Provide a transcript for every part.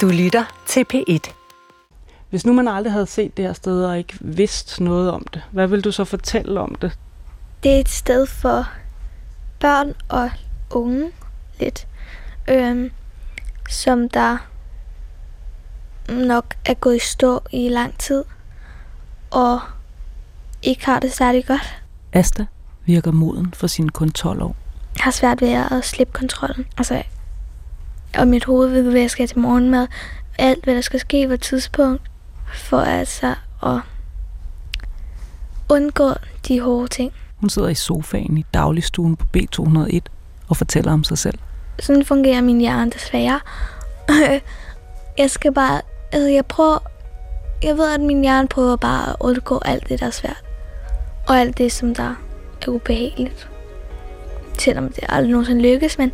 Du lytter til P1. Hvis nu man aldrig havde set det her sted og ikke vidst noget om det, hvad vil du så fortælle om det? Det er et sted for børn og unge lidt, øhm, som der nok er gået i stå i lang tid, og ikke har det særlig godt. Asta virker moden for sine kun 12 år. Jeg har svært ved at slippe kontrollen. Altså, og mit hoved ved, hvad jeg skal til morgenmad. Alt, hvad der skal ske på et tidspunkt, for altså at undgå de hårde ting. Hun sidder i sofaen i dagligstuen på B201 og fortæller om sig selv. Sådan fungerer min hjerne desværre. jeg skal bare... Altså, jeg prøver... Jeg ved, at min hjerne prøver bare at undgå alt det, der er svært. Og alt det, som der er ubehageligt. Selvom det aldrig nogensinde lykkes, men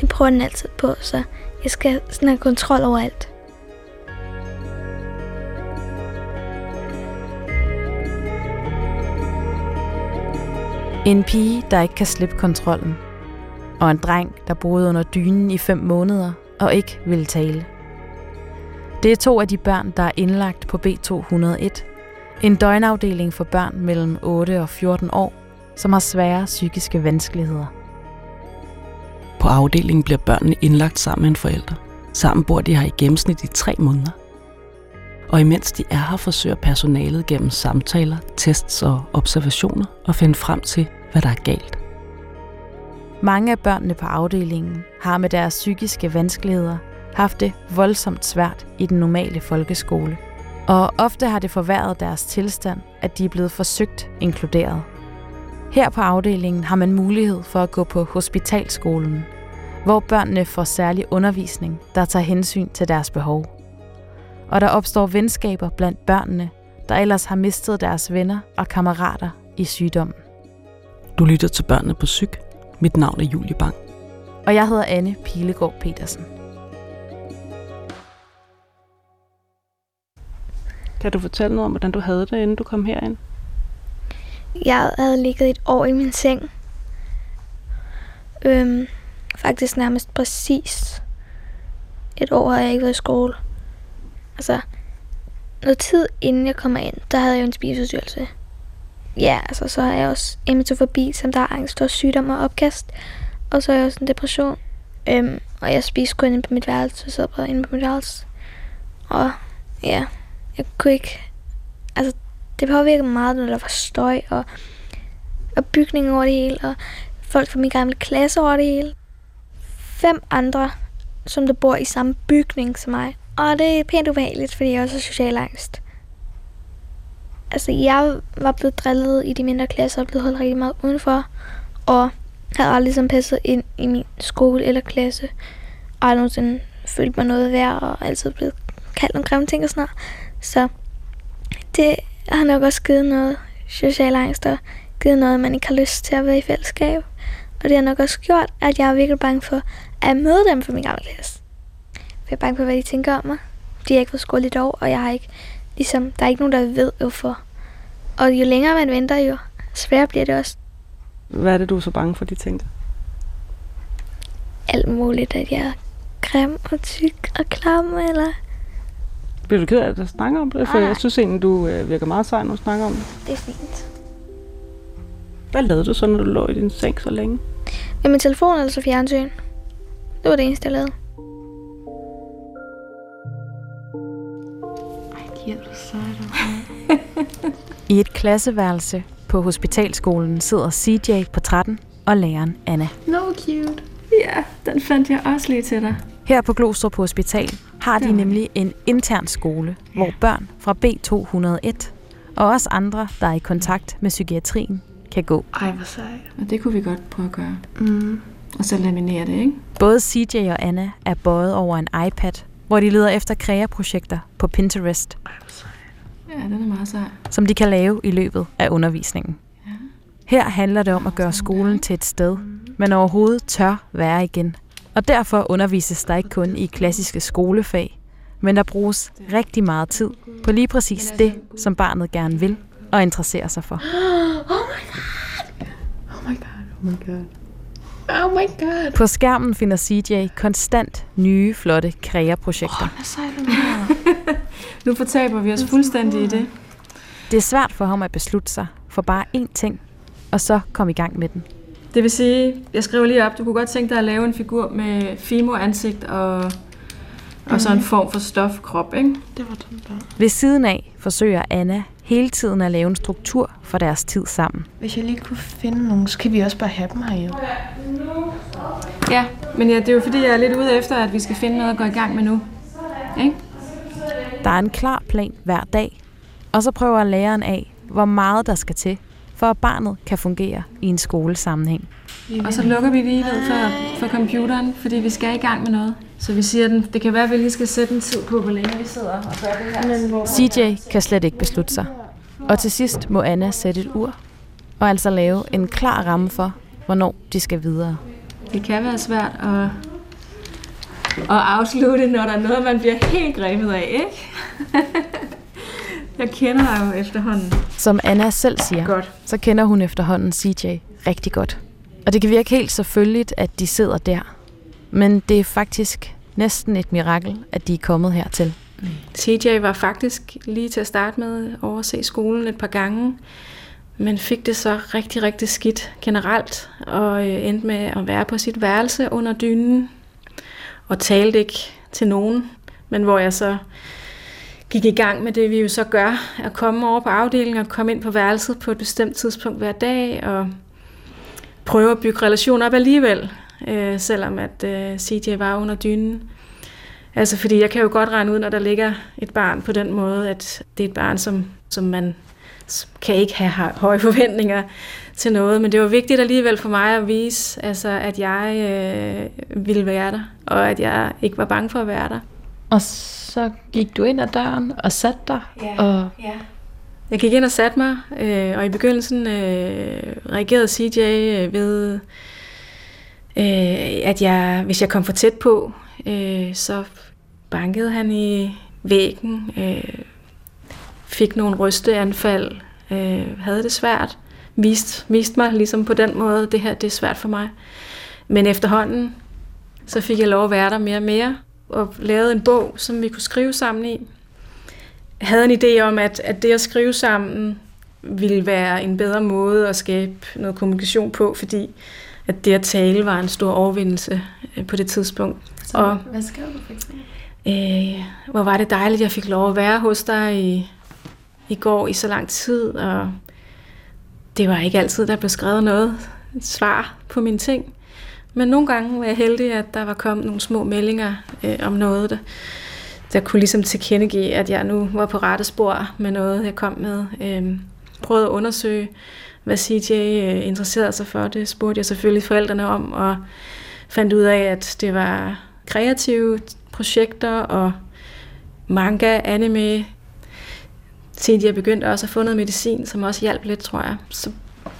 det prøver den altid på, så jeg skal sådan have kontrol over alt. En pige, der ikke kan slippe kontrollen. Og en dreng, der boede under dynen i fem måneder og ikke ville tale. Det er to af de børn, der er indlagt på B201. En døgnafdeling for børn mellem 8 og 14 år, som har svære psykiske vanskeligheder. På afdelingen bliver børnene indlagt sammen med en forælder. Sammen bor de her i gennemsnit i tre måneder. Og imens de er her, forsøger personalet gennem samtaler, tests og observationer at finde frem til, hvad der er galt. Mange af børnene på afdelingen har med deres psykiske vanskeligheder haft det voldsomt svært i den normale folkeskole. Og ofte har det forværret deres tilstand, at de er blevet forsøgt inkluderet. Her på afdelingen har man mulighed for at gå på hospitalskolen, hvor børnene får særlig undervisning, der tager hensyn til deres behov. Og der opstår venskaber blandt børnene, der ellers har mistet deres venner og kammerater i sygdommen. Du lytter til børnene på psyk. Mit navn er Julie Bang. Og jeg hedder Anne Pilegaard Petersen. Kan du fortælle noget om, hvordan du havde det, inden du kom herind? Jeg havde ligget et år i min seng. Øhm, faktisk nærmest præcis et år har jeg ikke været i skole. Altså, noget tid inden jeg kommer ind, der havde jeg jo en spiseforstyrrelse. Ja, altså så har jeg også emetofobi, som der er angst og sygdom og opkast. Og så har jeg også en depression. Øhm, og jeg spiste kun inde på mit værelse, så sad bare inde på mit værelse. Og ja, jeg kunne ikke... Altså, det påvirkede meget, når der var støj og, og bygninger over det hele, og folk fra min gamle klasse over det hele. Fem andre, som der bor i samme bygning som mig. Og det er pænt ubehageligt, fordi jeg også er social angst. Altså, jeg var blevet drillet i de mindre klasser og blevet holdt rigtig meget udenfor. Og havde aldrig ligesom passet ind i min skole eller klasse. Og aldrig nogensinde følt mig noget værd og altid blevet kaldt nogle grimme ting og sådan noget. Så det har nok også givet noget social angst og givet noget, man ikke har lyst til at være i fællesskab. Og det har nok også gjort, at jeg er virkelig bange for at møde dem fra min gamle klasse. For jeg er bange for, hvad de tænker om mig. De har ikke fået skole i et år, og jeg har ikke, ligesom, der er ikke nogen, der ved hvorfor. Og jo længere man venter, jo sværere bliver det også. Hvad er det, du er så bange for, de tænker? Alt muligt, at jeg er grim og tyk og klam, eller... Bliver du ked af at snakke om det? For jeg synes egentlig, du øh, virker meget sej, når du snakker om det. Det er fint. Hvad lavede du så, når du lå i din seng så længe? Med min telefon eller så fjernsyn. Det var det eneste, jeg lavede. I et klasseværelse på hospitalskolen sidder CJ på 13 og læreren Anna. No cute. Ja, den fandt jeg også lige til dig. Her på Glostrup Hospital har de nemlig en intern skole, hvor børn fra B201 og også andre, der er i kontakt med psykiatrien, kan gå. Ej, hvor sejt. Og det kunne vi godt prøve at gøre. Mm. Og så laminere det, ikke? Både CJ og Anna er bøjet over en iPad, hvor de leder efter kreaprojekter på Pinterest, Ja, den er meget sej. som de kan lave i løbet af undervisningen. Ja. Her handler det om at gøre skolen til et sted, man overhovedet tør være igen. Og derfor undervises der ikke kun i klassiske skolefag, men der bruges rigtig meget tid på lige præcis det, som barnet gerne vil og interesserer sig for. Oh my god, oh my god. Oh my god. På skærmen finder CJ konstant nye, flotte kreaprojekter. Oh, nu fortaber vi os fuldstændig i det. Det er svært for ham at beslutte sig for bare én ting, og så komme i gang med den. Det vil sige, jeg skriver lige op, du kunne godt tænke dig at lave en figur med Fimo-ansigt og, og så en form for stofkrop, ikke? Det var den der. Ved siden af forsøger Anna hele tiden at lave en struktur for deres tid sammen. Hvis jeg lige kunne finde nogen, så kan vi også bare have dem herhjemme. Ja, men ja, det er jo fordi, jeg er lidt ude efter, at vi skal finde noget at gå i gang med nu. Ikke? Der er en klar plan hver dag, og så prøver læreren af, hvor meget der skal til, for at barnet kan fungere i en skolesammenhæng. Og så lukker vi lige ned for, for computeren, fordi vi skal i gang med noget. Så vi siger, den, det kan være, at vi lige skal sætte en tid på, hvor længe vi sidder og gør det her. CJ kan slet ikke beslutte sig. Og til sidst må Anna sætte et ur, og altså lave en klar ramme for, hvornår de skal videre. Det kan være svært at, at afslutte, når der er noget, man bliver helt grebet af, ikke? jeg kender dig jo efterhånden. Som Anna selv siger, Godt. så kender hun efterhånden CJ rigtig godt. Og det kan virke helt selvfølgeligt, at de sidder der. Men det er faktisk næsten et mirakel, at de er kommet hertil. CJ var faktisk lige til at starte med over at se skolen et par gange, men fik det så rigtig, rigtig skidt generelt, og øh, endte med at være på sit værelse under dynen, og talte ikke til nogen, men hvor jeg så gik i gang med det, vi jo så gør, at komme over på afdelingen og komme ind på værelset på et bestemt tidspunkt hver dag, og prøve at bygge relationer op alligevel, øh, selvom at øh, CJ var under dynen. Altså, fordi jeg kan jo godt regne ud, når der ligger et barn på den måde, at det er et barn, som, som man kan ikke have hø- høje forventninger til noget. Men det var vigtigt alligevel for mig at vise, altså, at jeg øh, ville være der, og at jeg ikke var bange for at være der. Og så gik du ind ad døren og satte dig, Ja. og Ja. Jeg gik ind og satte mig, øh, og i begyndelsen øh, reagerede CJ øh, ved, øh, at jeg, hvis jeg kom for tæt på, øh, så bankede han i væggen, øh, fik nogle rysteanfald, øh, havde det svært, viste, viste mig ligesom på den måde, det her det er svært for mig. Men efterhånden, så fik jeg lov at være der mere og mere, og lavede en bog, som vi kunne skrive sammen i havde en idé om, at, at det at skrive sammen ville være en bedre måde at skabe noget kommunikation på, fordi at det at tale var en stor overvindelse øh, på det tidspunkt. så, Og- hvad skrev du for eksempel? Øh, hvor var det dejligt, at jeg fik lov at være hos dig i, i går i så lang tid, og det var ikke altid, der blev skrevet noget et svar på mine ting. Men nogle gange var jeg heldig, at der var kommet nogle små meldinger øh, om noget, der, der kunne ligesom tilkendegive, at jeg nu var på rette spor med noget, jeg kom med. Øh, prøvede at undersøge, hvad CJ øh, interesserede sig for. Det spurgte jeg selvfølgelig forældrene om, og fandt ud af, at det var kreative projekter og manga, anime. CJ begyndte også at få noget medicin, som også hjalp lidt, tror jeg, så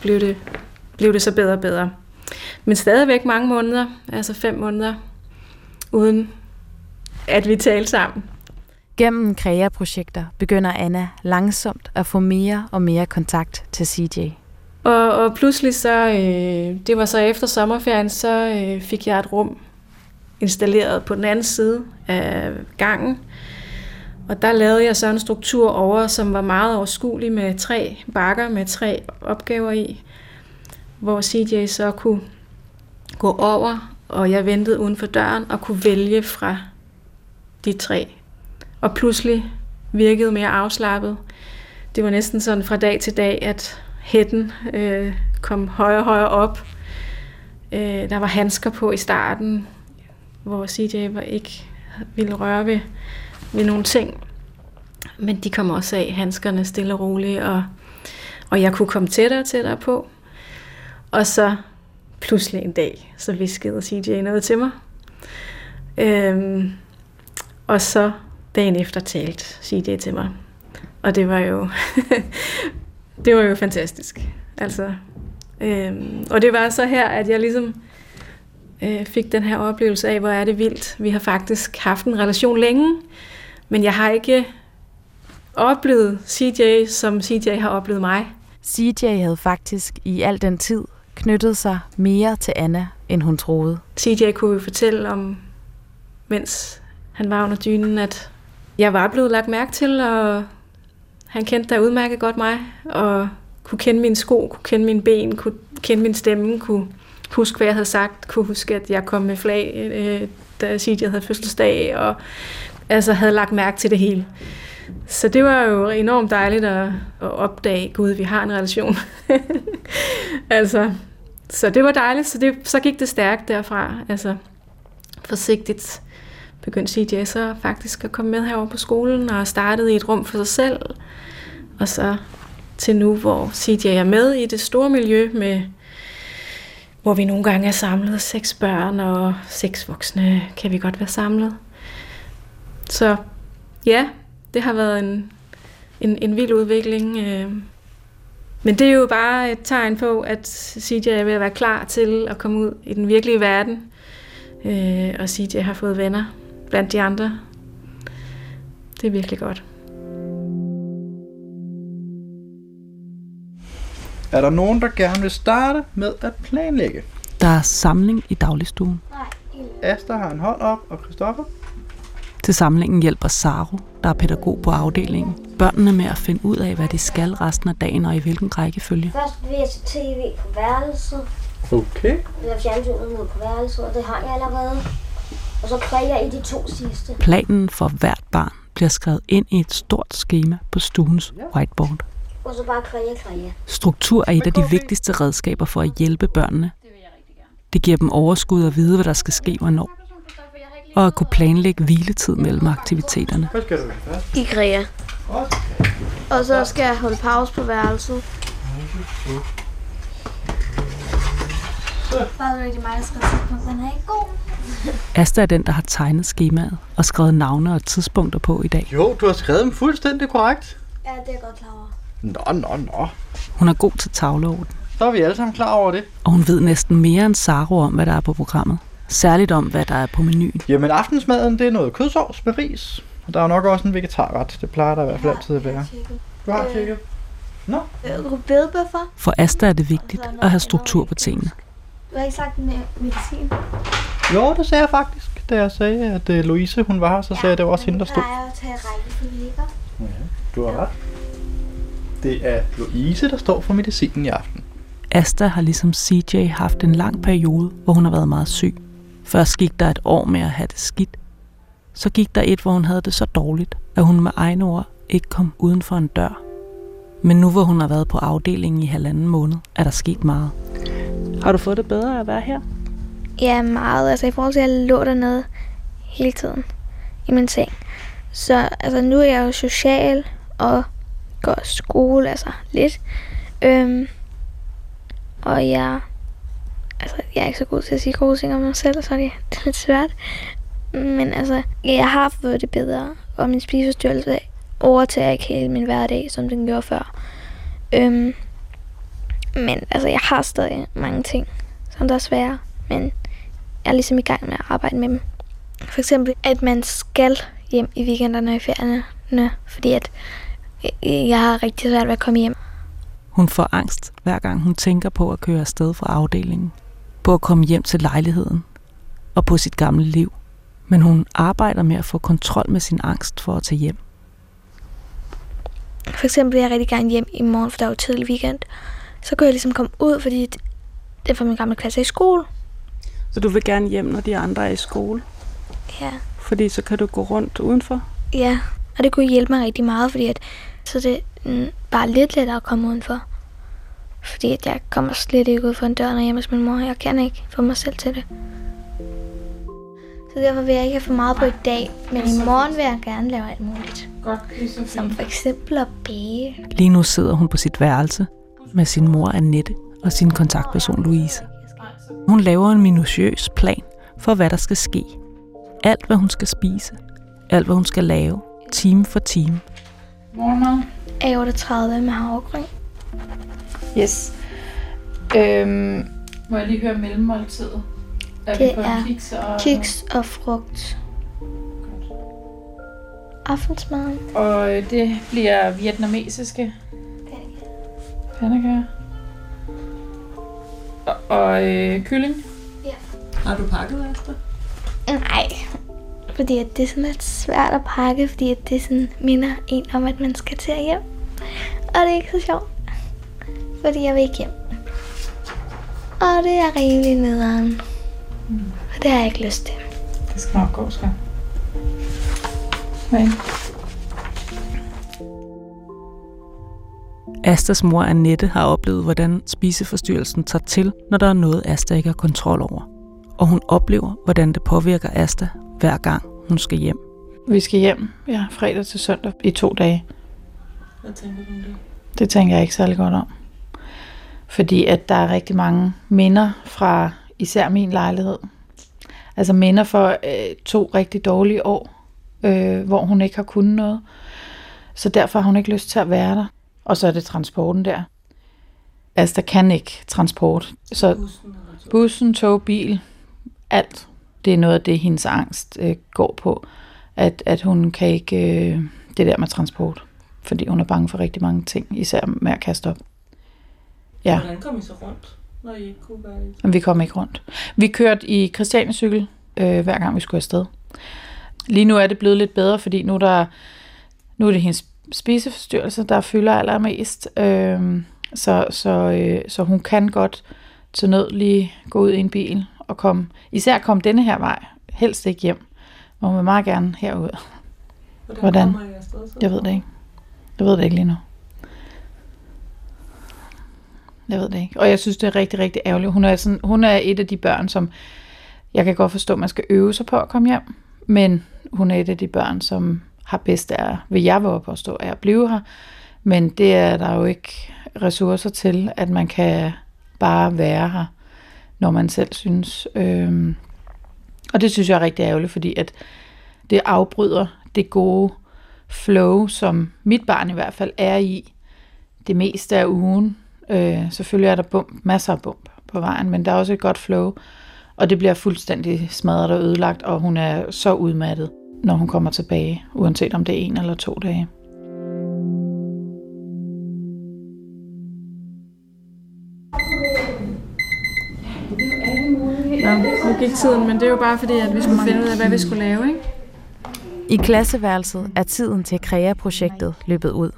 blev det, blev det så bedre og bedre. Men stadigvæk mange måneder, altså fem måneder, uden at vi talte sammen. Gennem kreaprojekter begynder Anna langsomt at få mere og mere kontakt til CJ. Og, og pludselig så, øh, det var så efter sommerferien, så øh, fik jeg et rum installeret på den anden side af gangen. Og der lavede jeg så en struktur over, som var meget overskuelig med tre bakker med tre opgaver i, hvor CJ så kunne gå over, og jeg ventede uden for døren og kunne vælge fra de tre. Og pludselig virkede mere afslappet. Det var næsten sådan fra dag til dag, at hætten øh, kom højere og højere op. Øh, der var handsker på i starten, hvor CJ var ikke ville røre ved, ved nogle ting. Men de kom også af, handskerne stille og roligt, og, og jeg kunne komme tættere og tættere på. Og så pludselig en dag, så viskede CJ noget til mig. Øhm, og så dagen efter talte CJ til mig. Og det var jo, det var jo fantastisk. Altså, øhm, og det var så her, at jeg ligesom øh, fik den her oplevelse af, hvor er det vildt. Vi har faktisk haft en relation længe, men jeg har ikke oplevet CJ, som CJ har oplevet mig. CJ havde faktisk i al den tid knyttede sig mere til Anna, end hun troede. CJ kunne jo fortælle om, mens han var under dynen, at jeg var blevet lagt mærke til, og han kendte da udmærket godt mig, og kunne kende mine sko, kunne kende mine ben, kunne kende min stemme, kunne huske, hvad jeg havde sagt, kunne huske, at jeg kom med flag, øh, da jeg havde fødselsdag, og altså havde lagt mærke til det hele. Så det var jo enormt dejligt at, at opdage, gud, vi har en relation. altså, så det var dejligt, så, det, så gik det stærkt derfra. Altså, forsigtigt begyndte CJ så faktisk at komme med herover på skolen og startede i et rum for sig selv. Og så til nu, hvor CJ er med i det store miljø, med, hvor vi nogle gange er samlet seks børn og seks voksne, kan vi godt være samlet. Så ja, det har været en, en, en vild udvikling. Øh. Men det er jo bare et tegn på, at CJ er ved at være klar til at komme ud i den virkelige verden. Øh, og CJ har fået venner blandt de andre. Det er virkelig godt. Er der nogen, der gerne vil starte med at planlægge? Der er samling i dagligstuen. Asta har en hånd op, og Christoffer? Til samlingen hjælper Saru, der er pædagog på afdelingen, børnene med at finde ud af, hvad de skal resten af dagen og i hvilken rækkefølge. Først vil jeg se tv på værelset. Okay. Eller fjernsynet ned på værelset, og det har jeg allerede. Og så præger jeg i de to sidste. Planen for hvert barn bliver skrevet ind i et stort skema på stuens whiteboard. Og så bare præger, præger. Struktur er et af de vigtigste redskaber for at hjælpe børnene. Det giver dem overskud at vide, hvad der skal ske hvornår. Og at kunne planlægge hviletid mellem aktiviteterne. Hvad skal du have først? I Grea. Og så skal jeg holde pause på værelset. Bare rigtig mig, der skal på. Den er ikke. Asta er den, der har tegnet skemaet og skrevet navne og tidspunkter på i dag. Jo, du har skrevet dem fuldstændig korrekt. Ja, det er godt klar over. Nå, nå, nå. Hun er god til tavleorden, Så er vi alle sammen klar over det. og hun ved næsten mere end Saro om, hvad der er på programmet. Særligt om, hvad der er på menuen. Jamen, aftensmaden, det er noget kødsovs med ris. Og der er nok også en vegetarret. Det plejer der i hvert fald altid at være. Du har tjekket? Nå, Rødbedbøffer. For Asta er det vigtigt at have struktur på tingene. Du har ikke sagt med medicin. Jo, det sagde jeg faktisk. Da jeg sagde, at uh, Louise hun var her, så sagde jeg, at det var også hende, der stod. plejer at tage rækkefølge, ikke? Du har ret. Det er Louise, der står for medicinen i aften. Asta har ligesom CJ haft en lang periode, hvor hun har været meget syg. Først gik der et år med at have det skidt. Så gik der et, hvor hun havde det så dårligt, at hun med egne ord ikke kom uden for en dør. Men nu hvor hun har været på afdelingen i halvanden måned, er der sket meget. Har du fået det bedre at være her? Ja, meget. Altså i forhold til, at jeg lå dernede hele tiden i min seng. Så altså, nu er jeg jo social og går i skole, altså lidt. Øhm, og jeg, altså, jeg er ikke så god til at sige gode ting om mig selv, så det, det er lidt svært. Men altså, jeg har fået det bedre, og min spiseforstyrrelse overtager ikke hele min hverdag, som den gjorde før. Øhm, men altså, jeg har stadig mange ting, som der er svære, men er ligesom i gang med at arbejde med dem. For eksempel, at man skal hjem i weekenderne og i ferierne, fordi at øh, jeg har rigtig svært ved at komme hjem. Hun får angst, hver gang hun tænker på at køre afsted fra afdelingen. På at komme hjem til lejligheden. Og på sit gamle liv. Men hun arbejder med at få kontrol med sin angst for at tage hjem. For eksempel vil jeg rigtig gerne hjem i morgen, for der er jo tidlig weekend. Så kan jeg ligesom komme ud, fordi det er for min gamle klasse i skole. Så du vil gerne hjem, når de andre er i skole? Ja. Fordi så kan du gå rundt udenfor? Ja, og det kunne hjælpe mig rigtig meget, fordi at, så det er mm, bare lidt lettere at komme udenfor. Fordi at jeg kommer slet ikke ud for en dør, når jeg er hjemme hos min mor. Jeg kan ikke få mig selv til det. Så derfor vil jeg ikke have for meget på i dag. Men i morgen vil jeg gerne lave alt muligt. Godt, Som for eksempel at bage. Lige nu sidder hun på sit værelse med sin mor Annette og sin kontaktperson Louise. Hun laver en minutiøs plan for, hvad der skal ske. Alt, hvad hun skal spise. Alt, hvad hun skal lave. Time for time. Morgenmad. A38 med havregryn. Yes. Øhm, må jeg lige høre mellemmåltidet? Er Det er kiks og... Kiks og frugt. Aftensmaden. Og øh, det bliver vietnamesiske pandekager. Og, og øh, kylling? Har du pakket, Asta? Nej, fordi at det er sådan lidt svært at pakke, fordi at det sådan minder en om, at man skal til at hjem. Og det er ikke så sjovt, fordi jeg vil ikke hjem. Og det er rimelig nederen. Og det har jeg ikke lyst til. Det skal nok gå, skal. Okay. Astas mor Annette har oplevet, hvordan spiseforstyrrelsen tager til, når der er noget, Asta ikke har kontrol over. Og hun oplever, hvordan det påvirker Asta, hver gang hun skal hjem. Vi skal hjem, ja, fredag til søndag i to dage. Hvad tænker du om det? Det tænker jeg ikke særlig godt om. Fordi at der er rigtig mange minder fra især min lejlighed. Altså minder for øh, to rigtig dårlige år, øh, hvor hun ikke har kunnet noget. Så derfor har hun ikke lyst til at være der. Og så er det transporten der. Altså, der kan ikke transport. Så bussen, tog, bil, alt. Det er noget af det, hendes angst øh, går på. At, at hun kan ikke øh, det der med transport. Fordi hun er bange for rigtig mange ting, især med at kaste op. Ja. Hvordan kom I så rundt, når I ikke kunne være i? Vi kom ikke rundt. Vi kørte i Christianiacykel, øh, hver gang vi skulle afsted. Lige nu er det blevet lidt bedre, fordi nu er, der, nu er det hendes spiseforstyrrelse, der fylder allermest. Øh, så, så, øh, så hun kan godt til nød lige gå ud i en bil og komme, især komme denne her vej, helst ikke hjem. Men hun vil meget gerne herud. Hvordan, Hvordan? kommer I afsted så? Jeg ved det ikke. Jeg ved det ikke lige nu. Jeg ved det ikke. Og jeg synes, det er rigtig, rigtig ærgerligt. Hun er, sådan, hun er et af de børn, som jeg kan godt forstå, man skal øve sig på at komme hjem. Men hun er et af de børn, som har bedst af, vil jeg våge påstå, af at blive her. Men det er der jo ikke ressourcer til, at man kan bare være her, når man selv synes. Øhm, og det synes jeg er rigtig ærgerligt, fordi at det afbryder det gode flow, som mit barn i hvert fald er i det meste af ugen. Øh, selvfølgelig er der bump, masser af bump på vejen, men der er også et godt flow, og det bliver fuldstændig smadret og ødelagt, og hun er så udmattet, når hun kommer tilbage, uanset om det er en eller to dage. Nå, nu gik tiden, men det er jo bare fordi, at vi skulle finde ud af, hvad vi skulle lave, ikke? I klasseværelset er tiden til KREA-projektet løbet ud.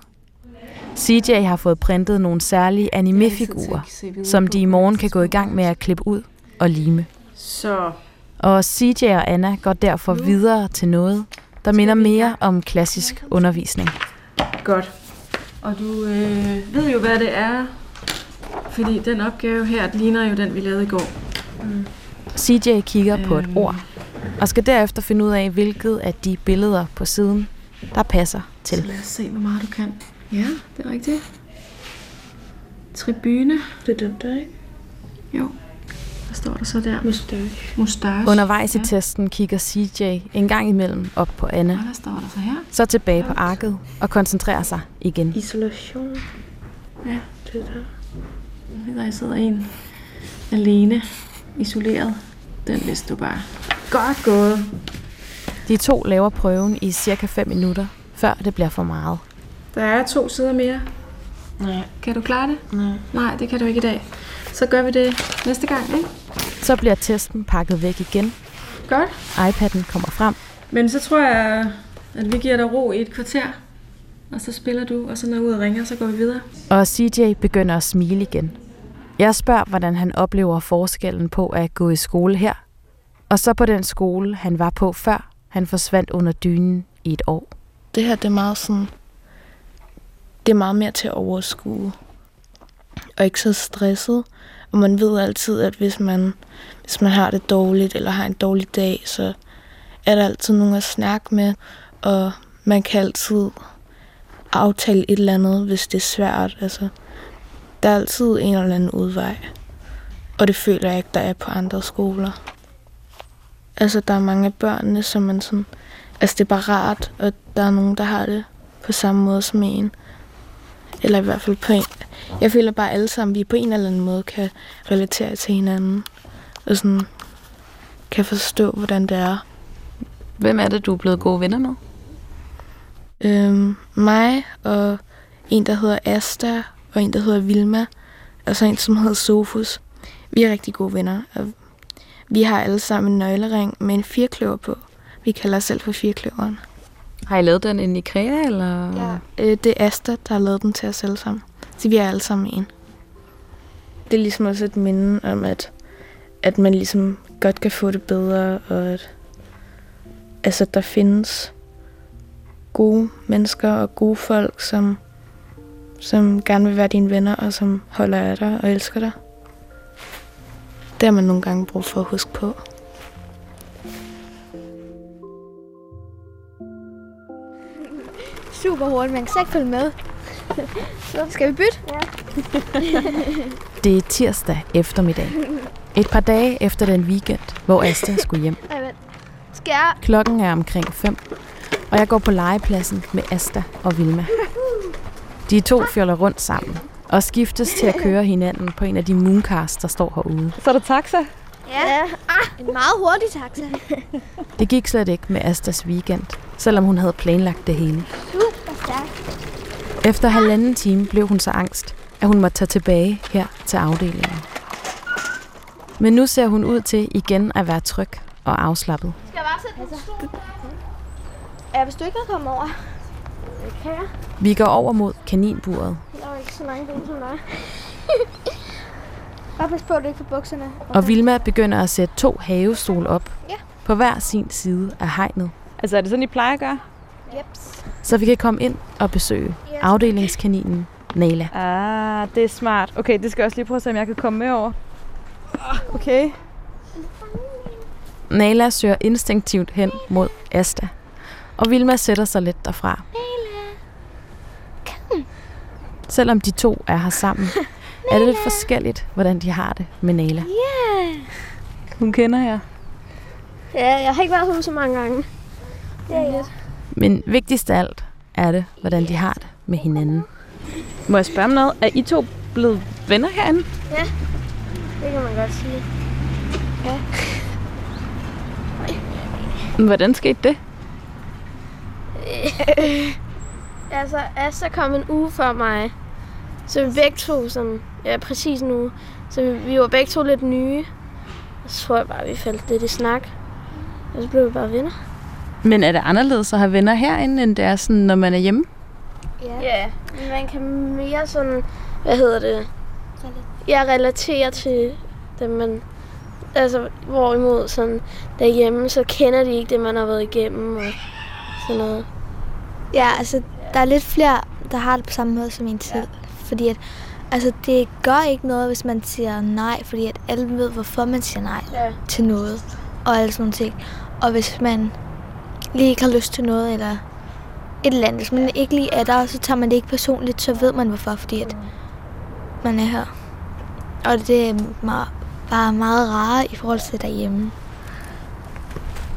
CJ har fået printet nogle særlige animefigurer, som de i morgen kan gå i gang med at klippe ud og lime. Så Og CJ og Anna går derfor videre til noget, der minder mere om klassisk undervisning. godt. Og du øh, ved jo, hvad det er, fordi den opgave her ligner jo den, vi lavede i går. CJ kigger på et Øhm. ord, og skal derefter finde ud af, hvilket af de billeder på siden, der passer Så til. lad os se, hvor meget du kan. Ja, det er rigtigt. Tribune. Det er den der, ikke? Jo. Hvad står der så der? Mustache. Mustache. Undervejs i Ja. testen kigger CJ en gang imellem op på Anna, Og hvad står der så her? så tilbage på arket og koncentrerer sig igen. Isolation. Ja. Det der. Der sidder en alene, isoleret. Den vidste du bare. Godt gået. De to laver prøven i cirka 5 minutter, før det bliver for meget. Der er to sider mere. Nej. Kan du klare det? Nej. Nej, det kan du ikke i dag. Så gør vi det næste gang, ikke? Så bliver testen pakket væk igen. Godt. iPad'en kommer frem, Men så tror jeg, at vi giver dig ro i et kvarter. Og så spiller du, og så når jeg ude og ringer, så går vi videre. og CJ begynder at smile igen. Jeg spørger, hvordan han oplever forskellen på at gå i skole her, og så på den skole, han var på før han forsvandt under dynen i et år. det her det er meget sådan, det er meget mere til at overskue. Og ikke så stresset. Og man ved altid, at hvis man, hvis man har det dårligt, eller har en dårlig dag, så er der altid nogen at snakke med. Og man kan altid aftale et eller andet, hvis det er svært. Altså, der er altid en eller anden udvej. Og det føler jeg ikke, der er på andre skoler. Altså, der er mange af børnene, som man sådan... Altså, det er bare rart, og der er nogen, der har det på samme måde som en. Eller i hvert fald på en. Jeg føler bare alle sammen, vi på en eller anden måde kan relatere til hinanden. Og sådan kan forstå, hvordan det er. Hvem er det, du er blevet gode venner med? Øhm, mig og en, der hedder Asta, og en, der hedder Vilma, og så en, som hedder Sofus. Vi er rigtig gode venner, og vi har alle sammen en nøglering med en firkløver på. Vi kalder os selv for firkløveren. Har I lavet den inde i Krea, eller? Ja. Øh, det er Asta, der har lavet den til os alle sammen. Så vi er alle sammen en. Det er ligesom også et minde om, at, at man ligesom godt kan få det bedre, og at altså, der findes gode mennesker og gode folk, som, som gerne vil være dine venner, og som holder af dig og elsker dig. Det har man nogle gange brug for at huske på. Super hurtigt, man kan slet ikke følge med. Så skal vi bytte? Ja. Det er tirsdag eftermiddag. Et par dage efter den weekend, hvor Asta skulle hjem. Skal jeg? Klokken er omkring 5, og jeg går på legepladsen med Asta og Vilma. De to fjoller rundt sammen og skiftes til at køre hinanden på en af de mooncars, der står herude. Så er der taxa? Ja. Ah, en meget hurtig taxa. Det gik slet ikke med Astas weekend, selvom hun havde planlagt det hele. Efter halvanden time blev hun så angst, at hun måtte tage tilbage her til afdelingen. Men nu ser hun ud til igen at være tryg og afslappet. Skal jeg bare sætte den stol? Ja, hvis du ikke vil komme over. Det kan jeg. Vi går over mod kaninburet, Jeg er jo ikke så mange ben som dig. Bare pas på, at du ikke får bukserne. og Vilma begynder at sætte to havestol op Ja. på hver sin side af hegnet, Altså, er det sådan, I plejer at gøre? Jeps. Så vi kan komme ind og besøge afdelingskaninen Nala. Ah, det er smart. Okay, det skal jeg også lige prøve at se, om jeg kan komme med over. Ah, Okay. Nala søger instinktivt hen mod Asta, og Vilma sætter sig lidt derfra. Selvom de to er her sammen, er det lidt forskelligt, hvordan de har det med Nala. Yeah. Hun kender jer. Ja, jeg har ikke været hos så mange gange. Det er lidt. Men vigtigst af alt er det, hvordan de har det med hinanden. Må jeg spørge om noget? Er I to blevet venner herinde? Det kan man godt sige. Hvordan skete det? Altså, Asta kom en uge før mig. Så vi begge to sådan, ja, præcis en uge. Så vi, vi var begge to lidt nye. Og så tror jeg bare, vi faldt lidt i snak. Og så blev vi bare venner. Men er det anderledes at have venner herinde, end det er sådan, når man er hjemme? Ja. ja. Man kan mere sådan, hvad hedder det? Jeg relaterer til dem, man... Altså, hvorimod sådan derhjemme, så kender de ikke det, man har været igennem og sådan noget. Ja, altså, der er lidt flere, der har det på samme måde som en selv. Fordi at, altså, det gør ikke noget, hvis man siger nej, fordi at alle ved, hvorfor man siger nej Ja. til noget. Og alle sådan nogle ting. Og hvis man lige ikke har lyst til noget, eller et eller andet, hvis man ikke lige er der, så tager man det ikke personligt, så ved man hvorfor, fordi at man er her. Og det er meget, bare meget rare i forhold til derhjemme.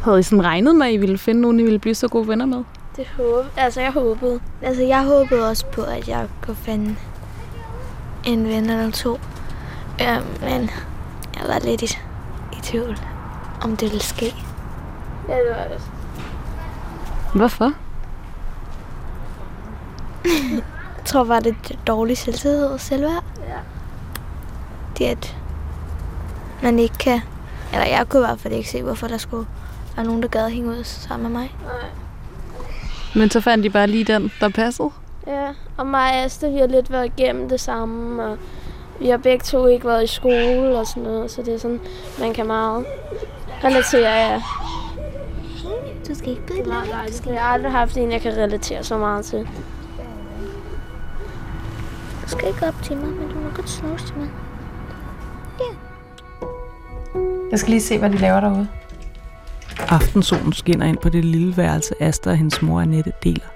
Havde I sådan regnet med, at I ville finde nogen, I ville blive så gode venner med? Det håber, altså jeg håbede. Altså, jeg håbede også på, at jeg kunne finde en ven eller to. Ja, men jeg var lidt i, i tvivl, om det ville ske. Ja, det var det. Hvorfor? Jeg tror bare, det er dårlig selvtillid og selvværd. Ja. Det er, at man ikke kan... Eller jeg kunne i hvert fald ikke se, hvorfor der skulle være nogen, der gad at hænge ud sammen med mig. Nej. Men så fandt I bare lige den, der passede? Ja, og mig og Asta, vi har lidt været igennem det samme, og vi har begge to ikke været i skole og sådan noget, så det er sådan, man kan meget relatere, ja. Du skal ikke blive Nej, nej, det jeg har aldrig haft en, jeg kan relatere så meget til. Du skal ikke op til mig, men du må godt snuse til mig. Jeg skal lige se, hvad de laver derude. Aftensolen skinner ind på det lille værelse, Asta og hendes mor Annette deler.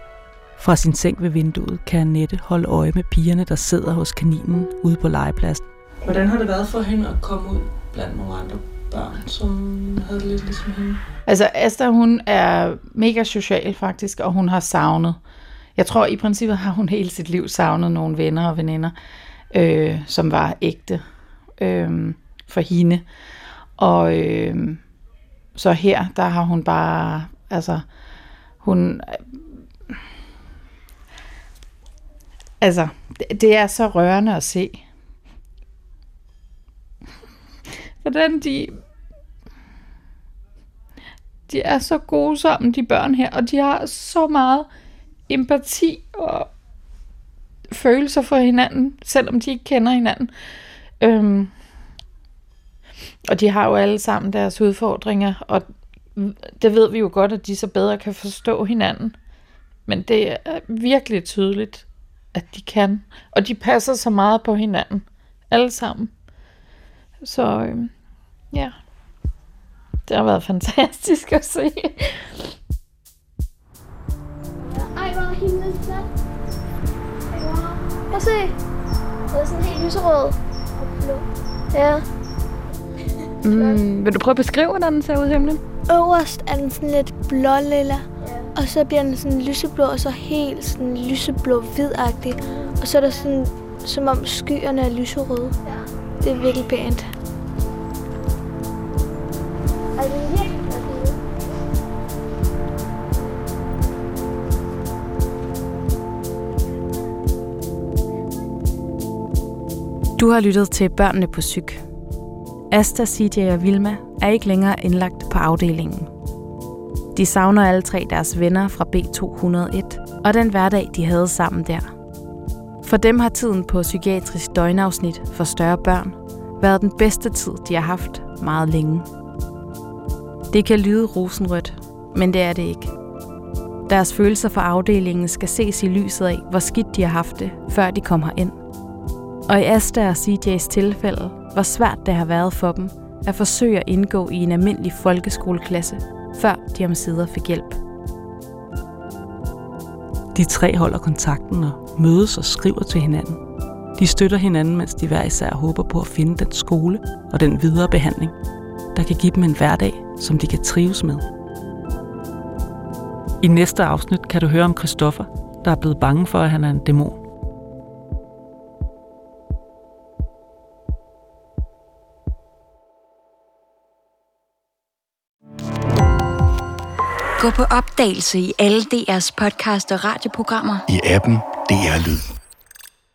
Fra sin seng ved vinduet kan Annette holde øje med pigerne, der sidder hos kaninen ude på legepladsen. Hvordan har det været for hende at komme ud blandt nogle andre barn, som havde det lidt ligesom hende? Altså, Asta, hun er mega social faktisk, og hun har savnet. Jeg tror, i princippet har hun hele sit liv savnet nogle venner og veninder, øh, som var ægte øh, for hende. Og øh, så her, der har hun bare, altså, hun, altså, det, det er så rørende at se. hvordan de de er så gode sammen, de børn her, og de har så meget empati og følelser for hinanden, selvom de ikke kender hinanden. Øhm, og de har jo alle sammen deres udfordringer, og det ved vi jo godt, at de så bedre kan forstå hinanden. Men det er virkelig tydeligt, at de kan. Og de passer så meget på hinanden. Alle sammen. Så øhm, ja, det har været fantastisk at se. Ej, hvor er himlen flot. Prøv at se. Det er sådan helt lyserød og blå. Ja. Mm, vil du prøve at beskrive, hvordan den ser ud himlen? Øverst er den sådan lidt blålilla, og så bliver den sådan lyseblå, og så helt sådan lyseblå hvidagtig. Og så er der sådan, som om skyerne er lyserøde. Det er virkelig pænt. Du har lyttet til Børnene på Syg. Asta, CJ og Vilma er ikke længere indlagt på afdelingen. De savner alle tre deres venner fra B201 og den hverdag, de havde sammen der. For dem har tiden på psykiatrisk døgnafsnit for større børn været den bedste tid, de har haft meget længe. Det kan lyde rosenrødt, men det er det ikke. Deres følelser for afdelingen skal ses i lyset af, hvor skidt de har haft det, før de kom ind. Og i Asta og CJ's tilfælde, hvor svært det har været for dem at forsøge at indgå i en almindelig folkeskoleklasse, før de om sider fik hjælp. De tre holder kontakten og mødes og skriver til hinanden. De støtter hinanden, mens de hver især håber på at finde den skole og den videre behandling, der kan give dem en hverdag, som de kan trives med. I næste afsnit kan du høre om Christoffer, der er blevet bange for, at han er en dæmon. Gå på opdagelse i alle DR's podcast og radioprogrammer. I appen DR Lyd.